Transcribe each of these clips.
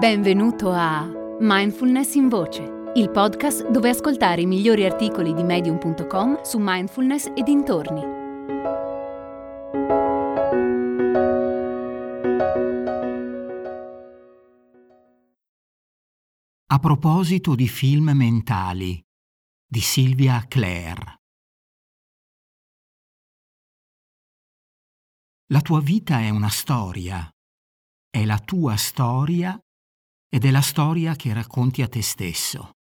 Benvenuto a Mindfulness in Voce, il podcast dove ascoltare i migliori articoli di medium.com su mindfulness e dintorni. A proposito di film mentali di Silvia Clare. La tua vita è una storia, è la tua storia ed è la storia che racconti a te stesso.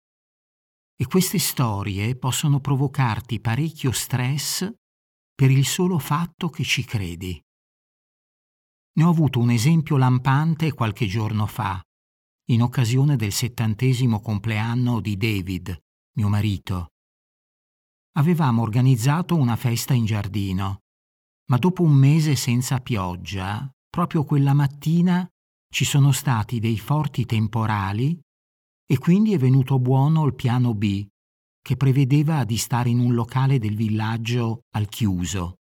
E queste storie possono provocarti parecchio stress per il solo fatto che ci credi. Ne ho avuto un esempio lampante qualche giorno fa, in occasione del settantesimo compleanno di David, mio marito. Avevamo organizzato una festa in giardino, ma dopo un mese senza pioggia, proprio quella mattina ci sono stati dei forti temporali e quindi è venuto buono il piano B, che prevedeva di stare in un locale del villaggio al chiuso.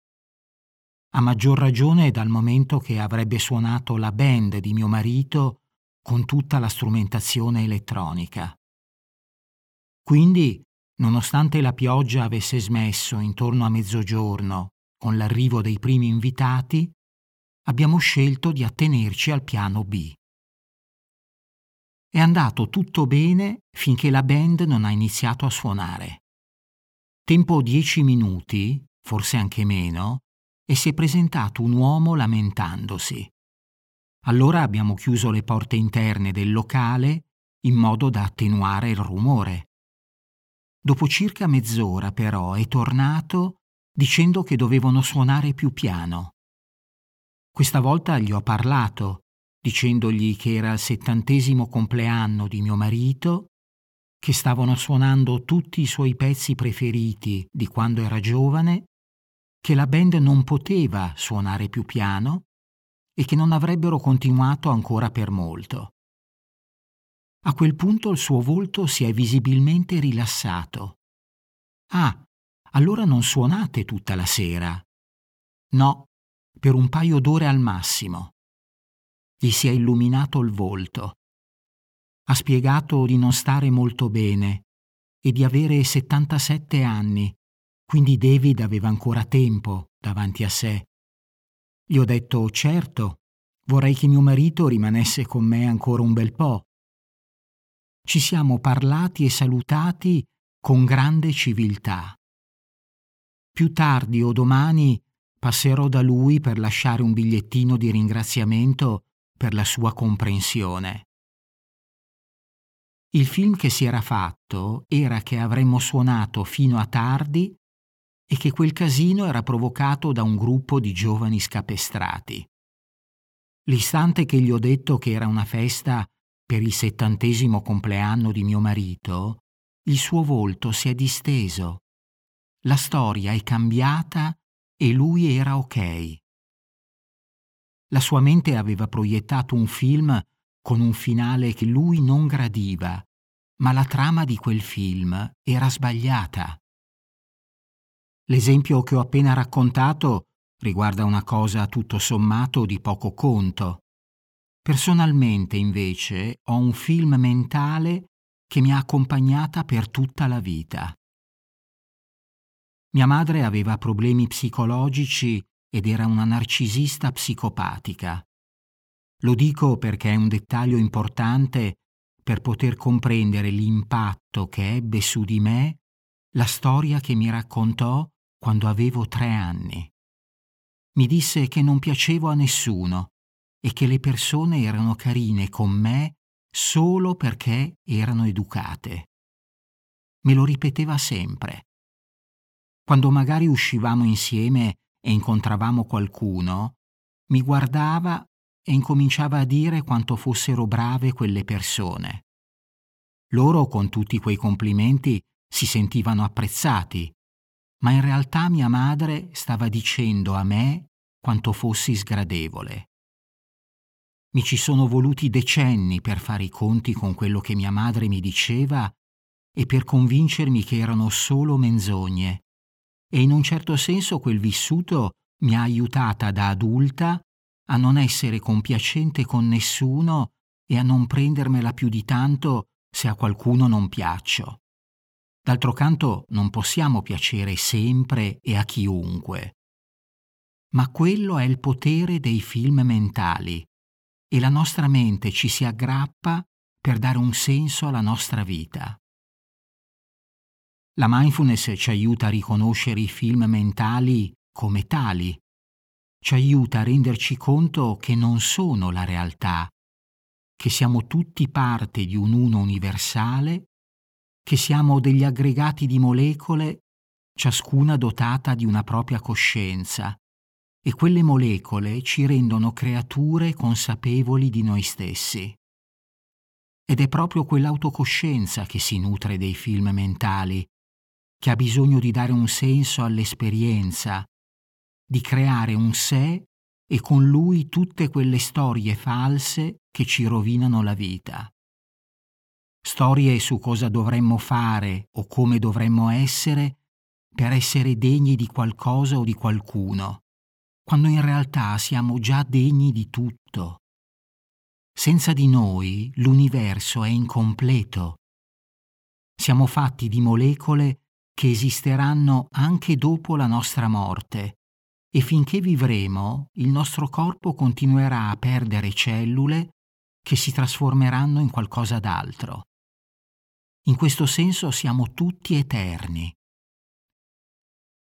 A maggior ragione dal momento che avrebbe suonato la band di mio marito con tutta la strumentazione elettronica. Quindi, nonostante la pioggia avesse smesso intorno a mezzogiorno con l'arrivo dei primi invitati, abbiamo scelto di attenerci al piano B. È andato tutto bene finché la band non ha iniziato a suonare. Tempo dieci minuti, forse anche meno, e si è presentato un uomo lamentandosi. Allora abbiamo chiuso le porte interne del locale in modo da attenuare il rumore. Dopo circa mezz'ora però è tornato dicendo che dovevano suonare più piano. Questa volta gli ho parlato, dicendogli che era il settantesimo compleanno di mio marito, che stavano suonando tutti i suoi pezzi preferiti di quando era giovane, che la band non poteva suonare più piano e che non avrebbero continuato ancora per molto. A quel punto il suo volto si è visibilmente rilassato. Ah, allora non suonate tutta la sera. No, per un paio d'ore al massimo. Gli si è illuminato il volto. Ha spiegato di non stare molto bene e di avere 77 anni, quindi David aveva ancora tempo davanti a sé. Gli ho detto certo, vorrei che mio marito rimanesse con me ancora un bel po'. Ci siamo parlati e salutati con grande civiltà. Più tardi o domani passerò da lui per lasciare un bigliettino di ringraziamento per la sua comprensione. Il film che si era fatto era che avremmo suonato fino a tardi e che quel casino era provocato da un gruppo di giovani scapestrati. L'istante che gli ho detto che era una festa per il settantesimo compleanno di mio marito, il suo volto si è disteso. La storia è cambiata e lui era ok. La sua mente aveva proiettato un film con un finale che lui non gradiva, ma la trama di quel film era sbagliata. L'esempio che ho appena raccontato riguarda una cosa tutto sommato di poco conto. Personalmente, invece, ho un film mentale che mi ha accompagnata per tutta la vita. Mia madre aveva problemi psicologici ed era una narcisista psicopatica. Lo dico perché è un dettaglio importante per poter comprendere l'impatto che ebbe su di me la storia che mi raccontò quando avevo tre anni. Mi disse che non piacevo a nessuno e che le persone erano carine con me solo perché erano educate. Me lo ripeteva sempre. Quando magari uscivamo insieme e incontravamo qualcuno, mi guardava e incominciava a dire quanto fossero brave quelle persone. Loro, con tutti quei complimenti, si sentivano apprezzati, ma in realtà mia madre stava dicendo a me quanto fossi sgradevole. Mi ci sono voluti decenni per fare i conti con quello che mia madre mi diceva e per convincermi che erano solo menzogne e in un certo senso quel vissuto mi ha aiutata da adulta a non essere compiacente con nessuno e a non prendermela più di tanto se a qualcuno non piaccio. D'altro canto non possiamo piacere sempre e a chiunque. Ma quello è il potere dei film mentali e la nostra mente ci si aggrappa per dare un senso alla nostra vita. La mindfulness ci aiuta a riconoscere i film mentali come tali, ci aiuta a renderci conto che non sono la realtà, che siamo tutti parte di un uno universale, che siamo degli aggregati di molecole, ciascuna dotata di una propria coscienza, e quelle molecole ci rendono creature consapevoli di noi stessi. Ed è proprio quell'autocoscienza che si nutre dei film mentali, che ha bisogno di dare un senso all'esperienza, di creare un sé e con lui tutte quelle storie false che ci rovinano la vita. Storie su cosa dovremmo fare o come dovremmo essere per essere degni di qualcosa o di qualcuno, quando in realtà siamo già degni di tutto. Senza di noi l'universo è incompleto. Siamo fatti di molecole che esisteranno anche dopo la nostra morte e finché vivremo il nostro corpo continuerà a perdere cellule che si trasformeranno in qualcosa d'altro. In questo senso siamo tutti eterni.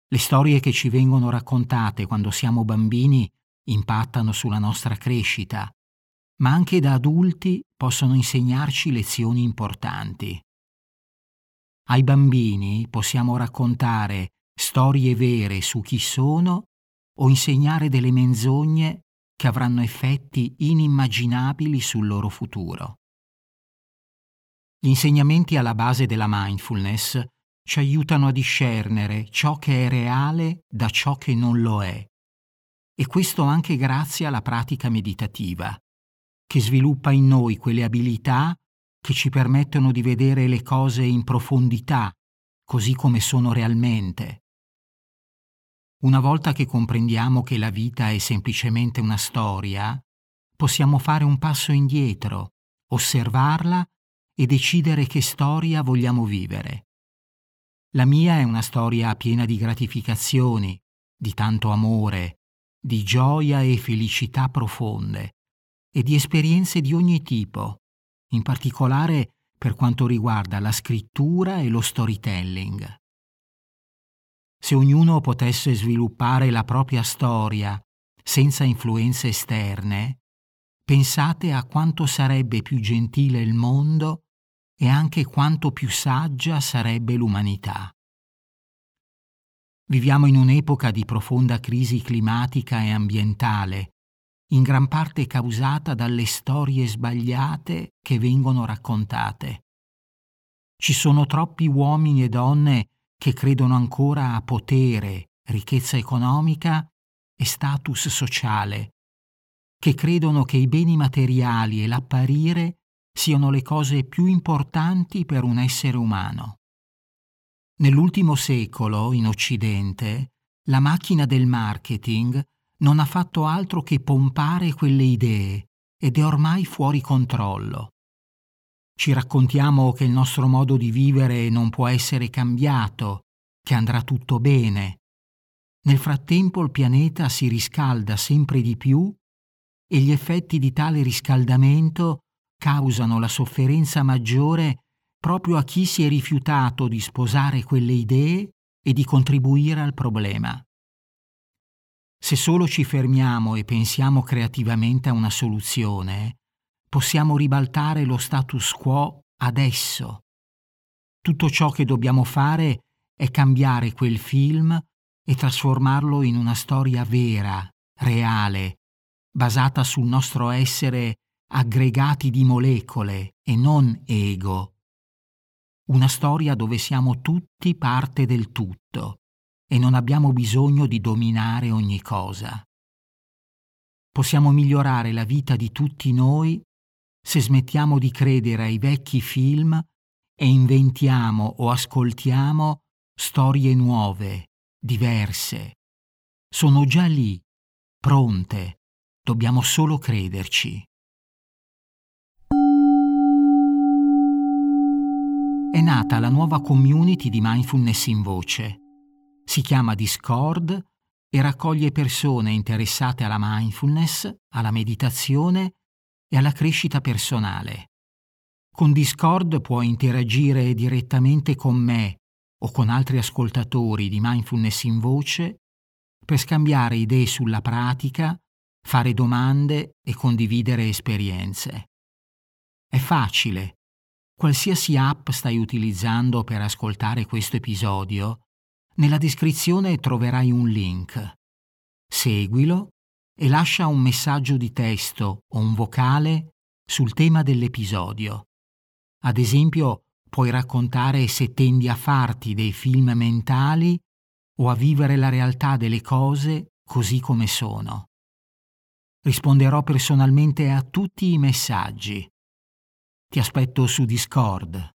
Le storie che ci vengono raccontate quando siamo bambini impattano sulla nostra crescita, ma anche da adulti possono insegnarci lezioni importanti. Ai bambini possiamo raccontare storie vere su chi sono o insegnare delle menzogne che avranno effetti inimmaginabili sul loro futuro. Gli insegnamenti alla base della mindfulness ci aiutano a discernere ciò che è reale da ciò che non lo è. E questo anche grazie alla pratica meditativa, che sviluppa in noi quelle abilità che ci permettono di vedere le cose in profondità, così come sono realmente. Una volta che comprendiamo che la vita è semplicemente una storia, possiamo fare un passo indietro, osservarla e decidere che storia vogliamo vivere. La mia è una storia piena di gratificazioni, di tanto amore, di gioia e felicità profonde e di esperienze di ogni tipo, in particolare per quanto riguarda la scrittura e lo storytelling. Se ognuno potesse sviluppare la propria storia senza influenze esterne, pensate a quanto sarebbe più gentile il mondo e anche quanto più saggia sarebbe l'umanità. Viviamo in un'epoca di profonda crisi climatica e ambientale in gran parte causata dalle storie sbagliate che vengono raccontate. Ci sono troppi uomini e donne che credono ancora a potere, ricchezza economica e status sociale, che credono che i beni materiali e l'apparire siano le cose più importanti per un essere umano. Nell'ultimo secolo, in Occidente, la macchina del marketing non ha fatto altro che pompare quelle idee ed è ormai fuori controllo. Ci raccontiamo che il nostro modo di vivere non può essere cambiato, che andrà tutto bene. Nel frattempo il pianeta si riscalda sempre di più e gli effetti di tale riscaldamento causano la sofferenza maggiore proprio a chi si è rifiutato di sposare quelle idee e di contribuire al problema. Se solo ci fermiamo e pensiamo creativamente a una soluzione, possiamo ribaltare lo status quo adesso. Tutto ciò che dobbiamo fare è cambiare quel film e trasformarlo in una storia vera, reale, basata sul nostro essere aggregati di molecole e non ego. Una storia dove siamo tutti parte del tutto e non abbiamo bisogno di dominare ogni cosa. Possiamo migliorare la vita di tutti noi se smettiamo di credere ai vecchi film e inventiamo o ascoltiamo storie nuove, diverse. Sono già lì, pronte, dobbiamo solo crederci. È nata la nuova community di Mindfulness in Voce si chiama Discord e raccoglie persone interessate alla mindfulness, alla meditazione e alla crescita personale. Con Discord puoi interagire direttamente con me o con altri ascoltatori di mindfulness in voce per scambiare idee sulla pratica, fare domande e condividere esperienze. È facile. Qualsiasi app stai utilizzando per ascoltare questo episodio, nella descrizione troverai un link. Seguilo e lascia un messaggio di testo o un vocale sul tema dell'episodio. Ad esempio, puoi raccontare se tendi a farti dei film mentali o a vivere la realtà delle cose così come sono. Risponderò personalmente a tutti i messaggi. Ti aspetto su Discord.